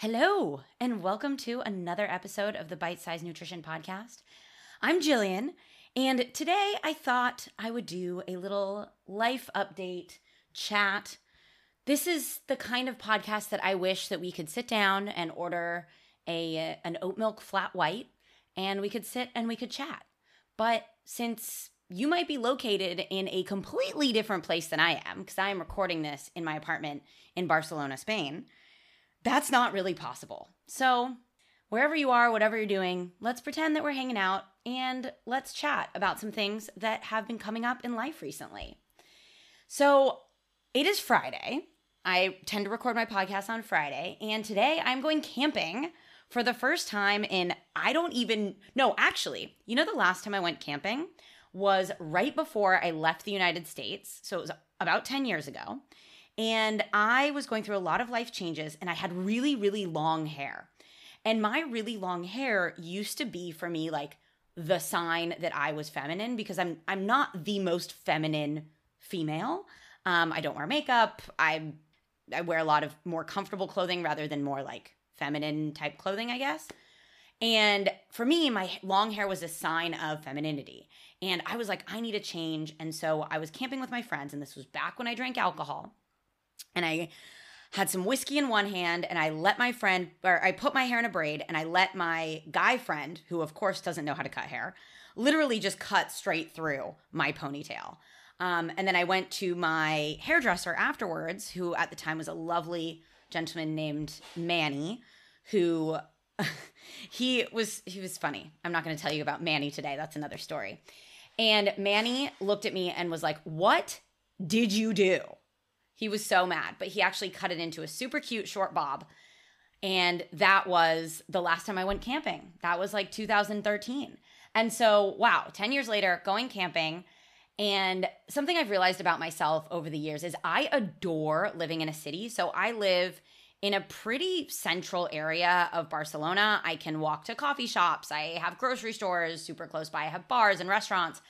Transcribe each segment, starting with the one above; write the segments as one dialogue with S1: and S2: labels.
S1: Hello, and welcome to another episode of the Bite Size Nutrition Podcast. I'm Jillian, and today I thought I would do a little life update chat. This is the kind of podcast that I wish that we could sit down and order a an oat milk flat white and we could sit and we could chat. But since you might be located in a completely different place than I am because I am recording this in my apartment in Barcelona, Spain that's not really possible. So, wherever you are, whatever you're doing, let's pretend that we're hanging out and let's chat about some things that have been coming up in life recently. So, it is Friday. I tend to record my podcast on Friday, and today I'm going camping for the first time in I don't even no, actually, you know the last time I went camping was right before I left the United States. So it was about 10 years ago. And I was going through a lot of life changes and I had really, really long hair. And my really long hair used to be for me like the sign that I was feminine because I'm I'm not the most feminine female. Um, I don't wear makeup. I I wear a lot of more comfortable clothing rather than more like feminine type clothing, I guess. And for me, my long hair was a sign of femininity. And I was like, I need a change. And so I was camping with my friends, and this was back when I drank alcohol and I had some whiskey in one hand and I let my friend or I put my hair in a braid and I let my guy friend, who of course doesn't know how to cut hair, literally just cut straight through my ponytail. Um, and then I went to my hairdresser afterwards, who at the time was a lovely gentleman named Manny, who he was he was funny. I'm not going to tell you about Manny today. That's another story. And Manny looked at me and was like, "What did you do?" He was so mad, but he actually cut it into a super cute short bob. And that was the last time I went camping. That was like 2013. And so, wow, 10 years later, going camping. And something I've realized about myself over the years is I adore living in a city. So I live in a pretty central area of Barcelona. I can walk to coffee shops, I have grocery stores super close by, I have bars and restaurants,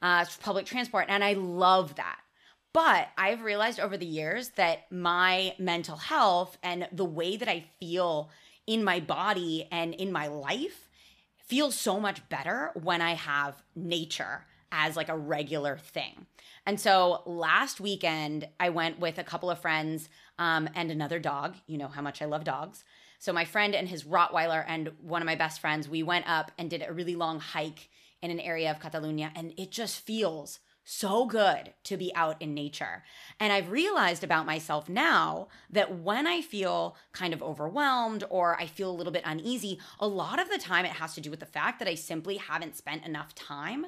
S1: uh, public transport, and I love that. But I've realized over the years that my mental health and the way that I feel in my body and in my life feels so much better when I have nature as like a regular thing. And so last weekend, I went with a couple of friends um, and another dog. You know how much I love dogs. So my friend and his Rottweiler and one of my best friends, we went up and did a really long hike in an area of Catalonia, and it just feels so good to be out in nature. And I've realized about myself now that when I feel kind of overwhelmed or I feel a little bit uneasy, a lot of the time it has to do with the fact that I simply haven't spent enough time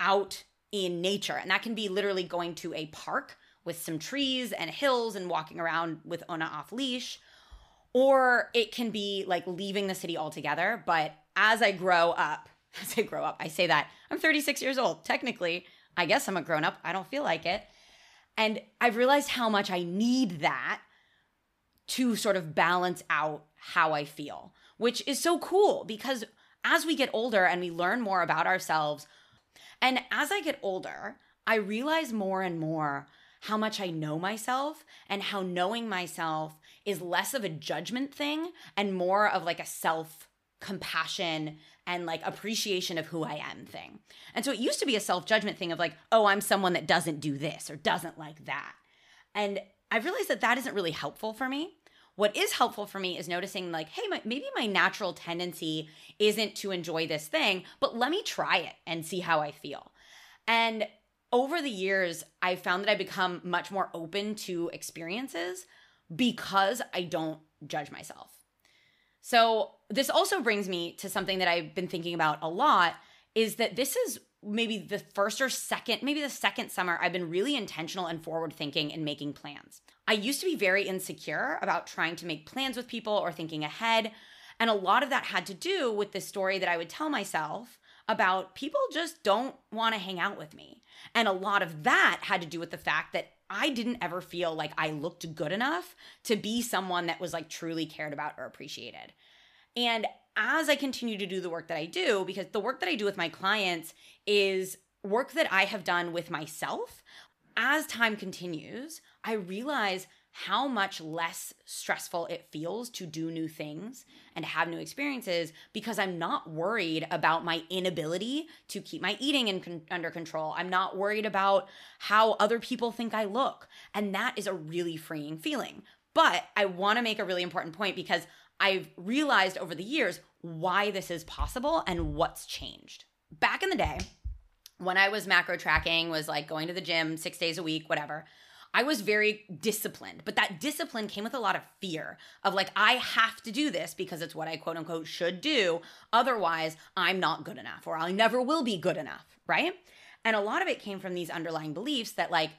S1: out in nature. And that can be literally going to a park with some trees and hills and walking around with Ona off leash. Or it can be like leaving the city altogether. But as I grow up, as I grow up, I say that I'm 36 years old. Technically, I guess I'm a grown up. I don't feel like it. And I've realized how much I need that to sort of balance out how I feel, which is so cool because as we get older and we learn more about ourselves, and as I get older, I realize more and more how much I know myself and how knowing myself is less of a judgment thing and more of like a self compassion and like appreciation of who I am thing. And so it used to be a self judgment thing of like, oh, I'm someone that doesn't do this or doesn't like that. And I've realized that that isn't really helpful for me. What is helpful for me is noticing, like, hey, my, maybe my natural tendency isn't to enjoy this thing, but let me try it and see how I feel. And over the years, I've found that I become much more open to experiences because I don't judge myself. So, this also brings me to something that I've been thinking about a lot is that this is maybe the first or second, maybe the second summer I've been really intentional and forward thinking and making plans. I used to be very insecure about trying to make plans with people or thinking ahead. And a lot of that had to do with the story that I would tell myself about people just don't want to hang out with me. And a lot of that had to do with the fact that I didn't ever feel like I looked good enough to be someone that was like truly cared about or appreciated. And as I continue to do the work that I do, because the work that I do with my clients is work that I have done with myself, as time continues, I realize how much less stressful it feels to do new things and have new experiences because I'm not worried about my inability to keep my eating in con- under control. I'm not worried about how other people think I look. And that is a really freeing feeling. But I want to make a really important point because I've realized over the years why this is possible and what's changed. Back in the day, when I was macro tracking, was like going to the gym six days a week, whatever. I was very disciplined, but that discipline came with a lot of fear of like, I have to do this because it's what I quote unquote should do. Otherwise, I'm not good enough or I never will be good enough, right? And a lot of it came from these underlying beliefs that, like,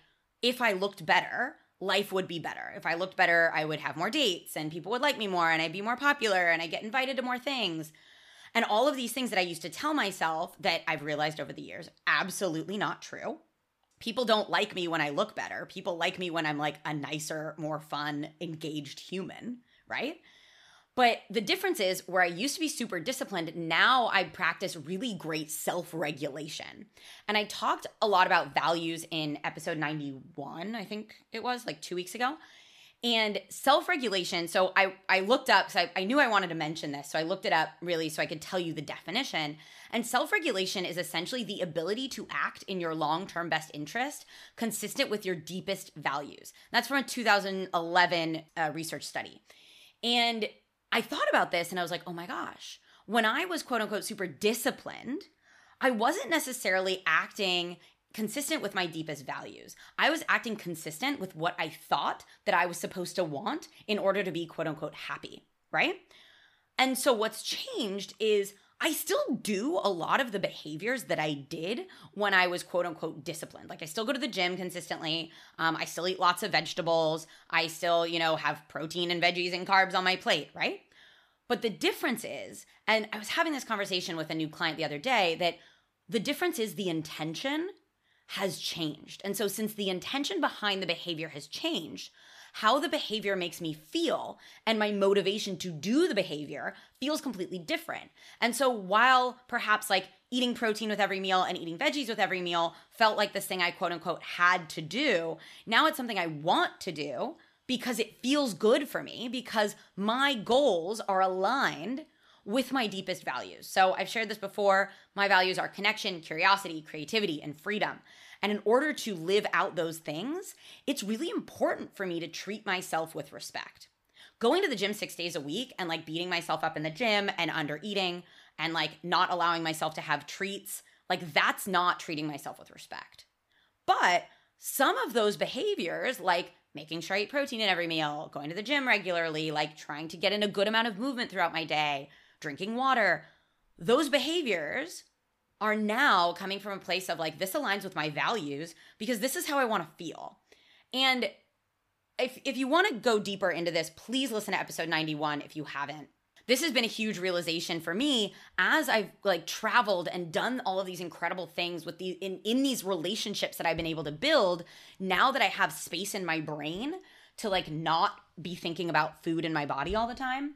S1: if I looked better, life would be better. If I looked better, I would have more dates and people would like me more and I'd be more popular and I get invited to more things. And all of these things that I used to tell myself that I've realized over the years, absolutely not true people don't like me when I look better. People like me when I'm like a nicer, more fun, engaged human, right? But the difference is where I used to be super disciplined, now I practice really great self regulation. And I talked a lot about values in episode 91, I think it was like two weeks ago and self-regulation so i i looked up because I, I knew i wanted to mention this so i looked it up really so i could tell you the definition. And self-regulation is essentially the ability to act in your long-term best interest consistent with your deepest values. That's from a 2011 uh, research study. And i thought about this and i was like oh my gosh. When i was quote unquote super disciplined I wasn't necessarily acting consistent with my deepest values. I was acting consistent with what I thought that I was supposed to want in order to be quote unquote happy, right? And so what's changed is I still do a lot of the behaviors that I did when I was quote unquote disciplined. Like I still go to the gym consistently. Um, I still eat lots of vegetables. I still, you know, have protein and veggies and carbs on my plate, right? But the difference is, and I was having this conversation with a new client the other day, that the difference is the intention has changed. And so, since the intention behind the behavior has changed, how the behavior makes me feel and my motivation to do the behavior feels completely different. And so, while perhaps like eating protein with every meal and eating veggies with every meal felt like this thing I quote unquote had to do, now it's something I want to do because it feels good for me, because my goals are aligned with my deepest values. So I've shared this before. My values are connection, curiosity, creativity, and freedom. And in order to live out those things, it's really important for me to treat myself with respect. Going to the gym six days a week and like beating myself up in the gym and under eating and like not allowing myself to have treats, like that's not treating myself with respect. But some of those behaviors, like making sure I eat protein in every meal, going to the gym regularly, like trying to get in a good amount of movement throughout my day, drinking water, those behaviors are now coming from a place of like, this aligns with my values because this is how I want to feel. And if, if you want to go deeper into this, please listen to episode 91 if you haven't. This has been a huge realization for me as I've like traveled and done all of these incredible things with the in, in these relationships that I've been able to build. Now that I have space in my brain to like not be thinking about food in my body all the time,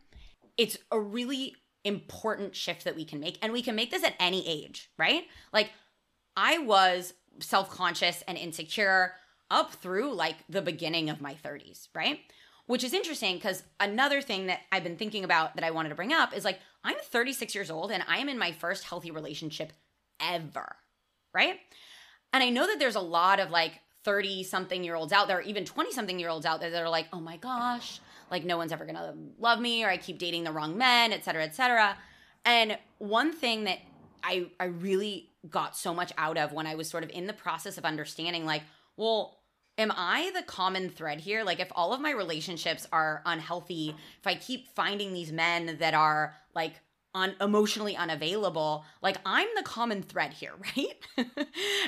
S1: it's a really important shift that we can make. And we can make this at any age, right? Like, I was self conscious and insecure up through like the beginning of my 30s, right? Which is interesting because another thing that I've been thinking about that I wanted to bring up is like, I'm 36 years old and I am in my first healthy relationship ever, right? And I know that there's a lot of like 30 something year olds out there, even 20 something year olds out there that are like, oh my gosh, like no one's ever gonna love me or I keep dating the wrong men, et cetera, et cetera. And one thing that I I really got so much out of when I was sort of in the process of understanding, like, well, am I the common thread here? Like, if all of my relationships are unhealthy, if I keep finding these men that are like un- emotionally unavailable, like I'm the common thread here, right?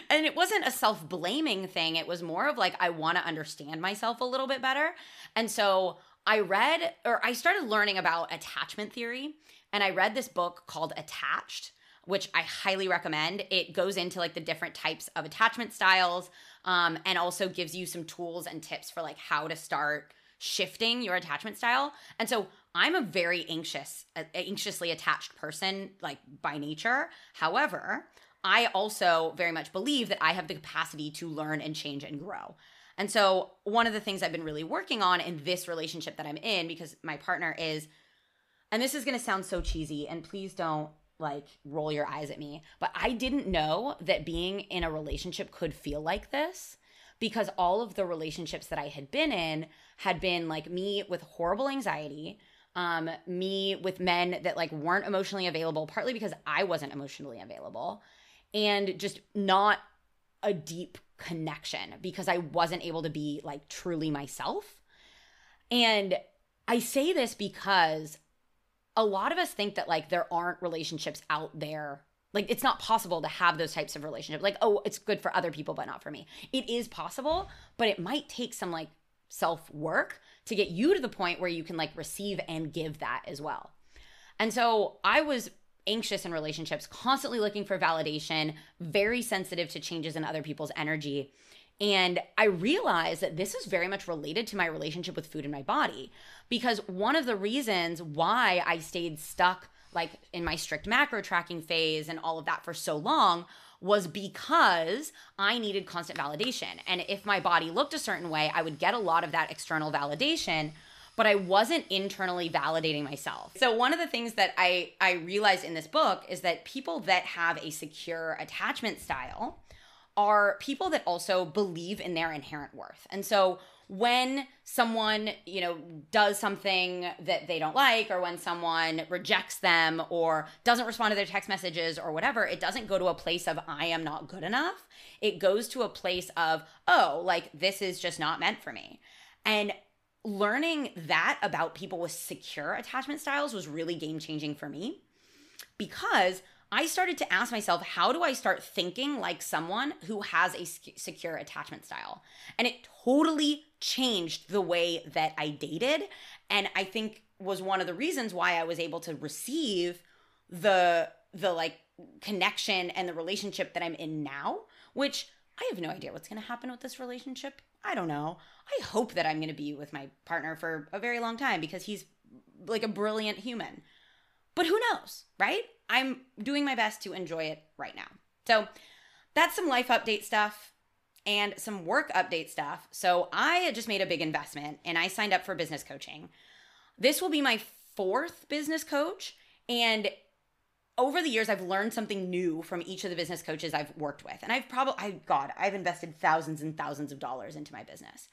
S1: and it wasn't a self blaming thing. It was more of like, I want to understand myself a little bit better. And so I read or I started learning about attachment theory and I read this book called Attached, which I highly recommend. It goes into like the different types of attachment styles um, and also gives you some tools and tips for like how to start shifting your attachment style. And so I'm a very anxious, anxiously attached person, like by nature. However, I also very much believe that I have the capacity to learn and change and grow. And so, one of the things I've been really working on in this relationship that I'm in, because my partner is, and this is gonna sound so cheesy, and please don't like roll your eyes at me, but I didn't know that being in a relationship could feel like this because all of the relationships that I had been in had been like me with horrible anxiety, um, me with men that like weren't emotionally available, partly because I wasn't emotionally available, and just not a deep connection because I wasn't able to be like truly myself. And I say this because a lot of us think that like there aren't relationships out there. Like it's not possible to have those types of relationships. Like oh it's good for other people but not for me. It is possible but it might take some like self work to get you to the point where you can like receive and give that as well. And so i was anxious in relationships constantly looking for validation very sensitive to changes in other people's energy and I realized that this is very much related to my relationship with food and my body. Because one of the reasons why I stayed stuck, like in my strict macro tracking phase and all of that for so long, was because I needed constant validation. And if my body looked a certain way, I would get a lot of that external validation but I wasn't internally validating myself. So one of the things that I I realized in this book is that people that have a secure attachment style are people that also believe in their inherent worth. And so when someone, you know, does something that they don't like or when someone rejects them or doesn't respond to their text messages or whatever, it doesn't go to a place of I am not good enough. It goes to a place of, oh, like this is just not meant for me. And learning that about people with secure attachment styles was really game changing for me because I started to ask myself, how do I start thinking like someone who has a secure attachment style? And it totally changed the way that I dated. And I think was one of the reasons why I was able to receive the the like connection and the relationship that I'm in now, which I have no idea what's going to happen with this relationship. I don't know. I hope that I'm going to be with my partner for a very long time because he's like a brilliant human. But who knows, right? I'm doing my best to enjoy it right now. So that's some life update stuff and some work update stuff. So I just made a big investment and I signed up for business coaching. This will be my fourth business coach. And over the years, I've learned something new from each of the business coaches I've worked with. And I've probably, I, God, I've invested thousands and thousands of dollars into my business.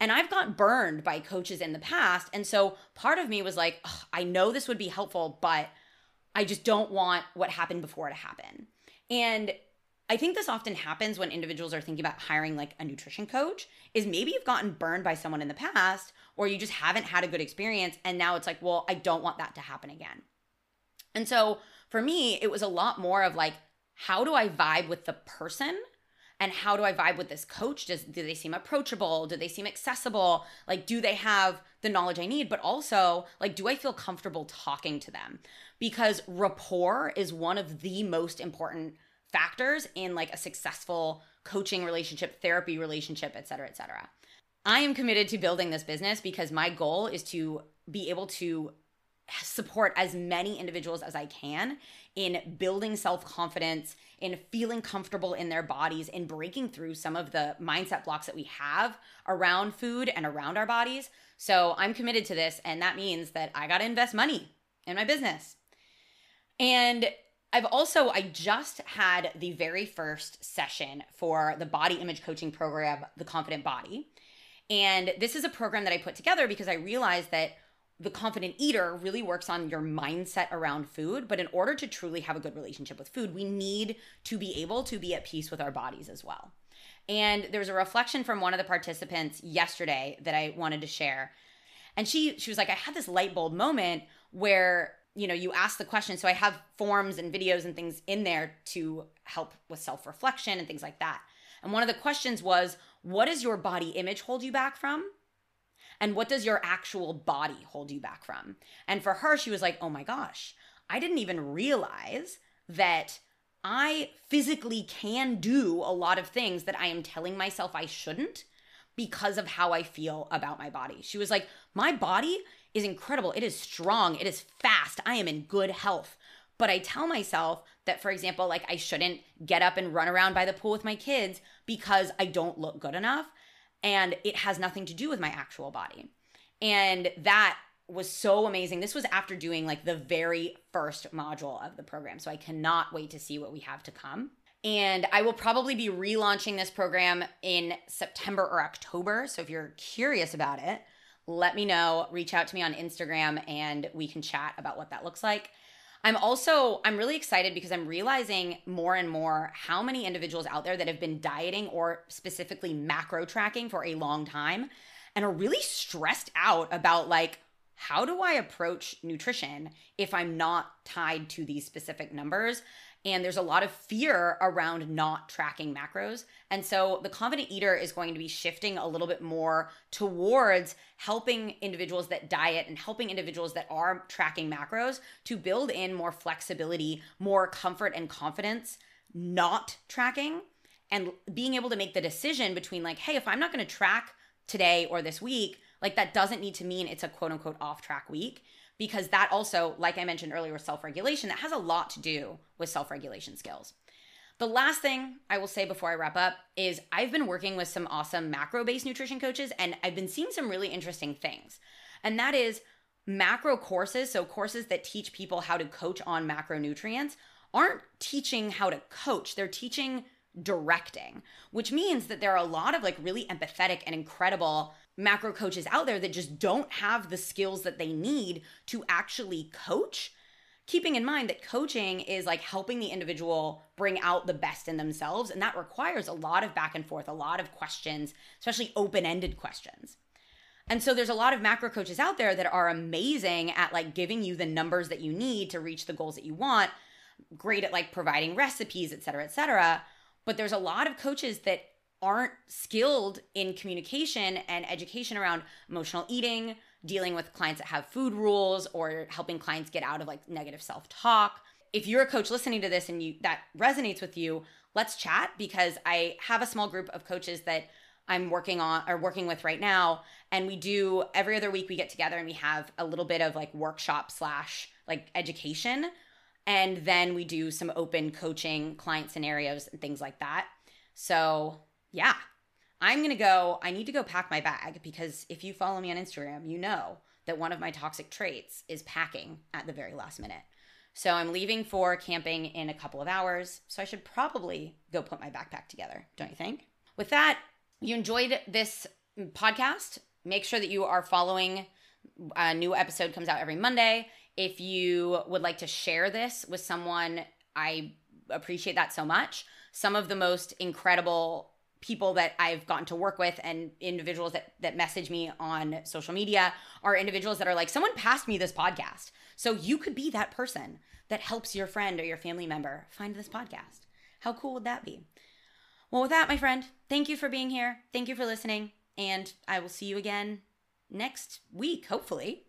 S1: And I've got burned by coaches in the past. And so part of me was like, I know this would be helpful, but I just don't want what happened before to happen. And I think this often happens when individuals are thinking about hiring like a nutrition coach is maybe you've gotten burned by someone in the past or you just haven't had a good experience and now it's like, well, I don't want that to happen again. And so for me, it was a lot more of like how do I vibe with the person and how do I vibe with this coach? Does do they seem approachable? Do they seem accessible? Like do they have the knowledge I need? But also, like do I feel comfortable talking to them? Because rapport is one of the most important factors in like a successful coaching relationship, therapy relationship, et cetera, et cetera. I am committed to building this business because my goal is to be able to support as many individuals as I can in building self confidence, in feeling comfortable in their bodies, in breaking through some of the mindset blocks that we have around food and around our bodies. So I'm committed to this, and that means that I got to invest money in my business. And I've also, I just had the very first session for the body image coaching program, The Confident Body. And this is a program that I put together because I realized that the confident eater really works on your mindset around food. But in order to truly have a good relationship with food, we need to be able to be at peace with our bodies as well. And there was a reflection from one of the participants yesterday that I wanted to share. And she she was like, I had this light bulb moment where you know you ask the question so i have forms and videos and things in there to help with self-reflection and things like that and one of the questions was what does your body image hold you back from and what does your actual body hold you back from? And for her, she was like, oh my gosh, I didn't even realize that I physically can do a lot of things that I am telling myself I shouldn't because of how I feel about my body. She was like, my body is incredible. It is strong. It is fast. I am in good health. But I tell myself that, for example, like I shouldn't get up and run around by the pool with my kids because I don't look good enough. And it has nothing to do with my actual body. And that was so amazing. This was after doing like the very first module of the program. So I cannot wait to see what we have to come. And I will probably be relaunching this program in September or October. So if you're curious about it, let me know. Reach out to me on Instagram and we can chat about what that looks like. I'm also I'm really excited because I'm realizing more and more how many individuals out there that have been dieting or specifically macro tracking for a long time and are really stressed out about like how do I approach nutrition if I'm not tied to these specific numbers? And there's a lot of fear around not tracking macros. And so the confident eater is going to be shifting a little bit more towards helping individuals that diet and helping individuals that are tracking macros to build in more flexibility, more comfort and confidence, not tracking, and being able to make the decision between, like, hey, if I'm not going to track today or this week, like that doesn't need to mean it's a quote unquote off track week because that also, like I mentioned earlier with self regulation, that has a lot to do with self regulation skills. The last thing I will say before I wrap up is I've been working with some awesome macro based nutrition coaches and I've been seeing some really interesting things. And that is macro courses, so courses that teach people how to coach on macronutrients, aren't teaching how to coach, they're teaching directing, which means that there are a lot of like really empathetic and incredible macro coaches out there that just don't have the skills that they need to actually coach. Keeping in mind that coaching is like helping the individual bring out the best in themselves. And that requires a lot of back and forth, a lot of questions, especially open ended questions. And so there's a lot of macro coaches out there that are amazing at like giving you the numbers that you need to reach the goals that you want, great at like providing recipes, et cetera, et cetera. But there's a lot of coaches that aren't skilled in communication and education around emotional eating, dealing with clients that have food rules or helping clients get out of like negative self-talk. If you're a coach listening to this and you that resonates with you, let's chat because I have a small group of coaches that I'm working on or working with right now. And we do every other week we get together and we have a little bit of like workshop slash like education. And then we do some open coaching client scenarios and things like that. So yeah, I'm going to go. I need to go pack my bag because if you follow me on Instagram, you know that one of my toxic traits is packing at the very last minute. So I'm leaving for camping in a couple of hours. So I should probably go put my backpack together, don't you think? With that, you enjoyed this podcast. Make sure that you are following. A new episode comes out every Monday. If you would like to share this with someone, I appreciate that so much. Some of the most incredible people that I've gotten to work with and individuals that that message me on social media are individuals that are like someone passed me this podcast. So you could be that person that helps your friend or your family member find this podcast. How cool would that be? Well, with that, my friend, thank you for being here. Thank you for listening, and I will see you again next week, hopefully.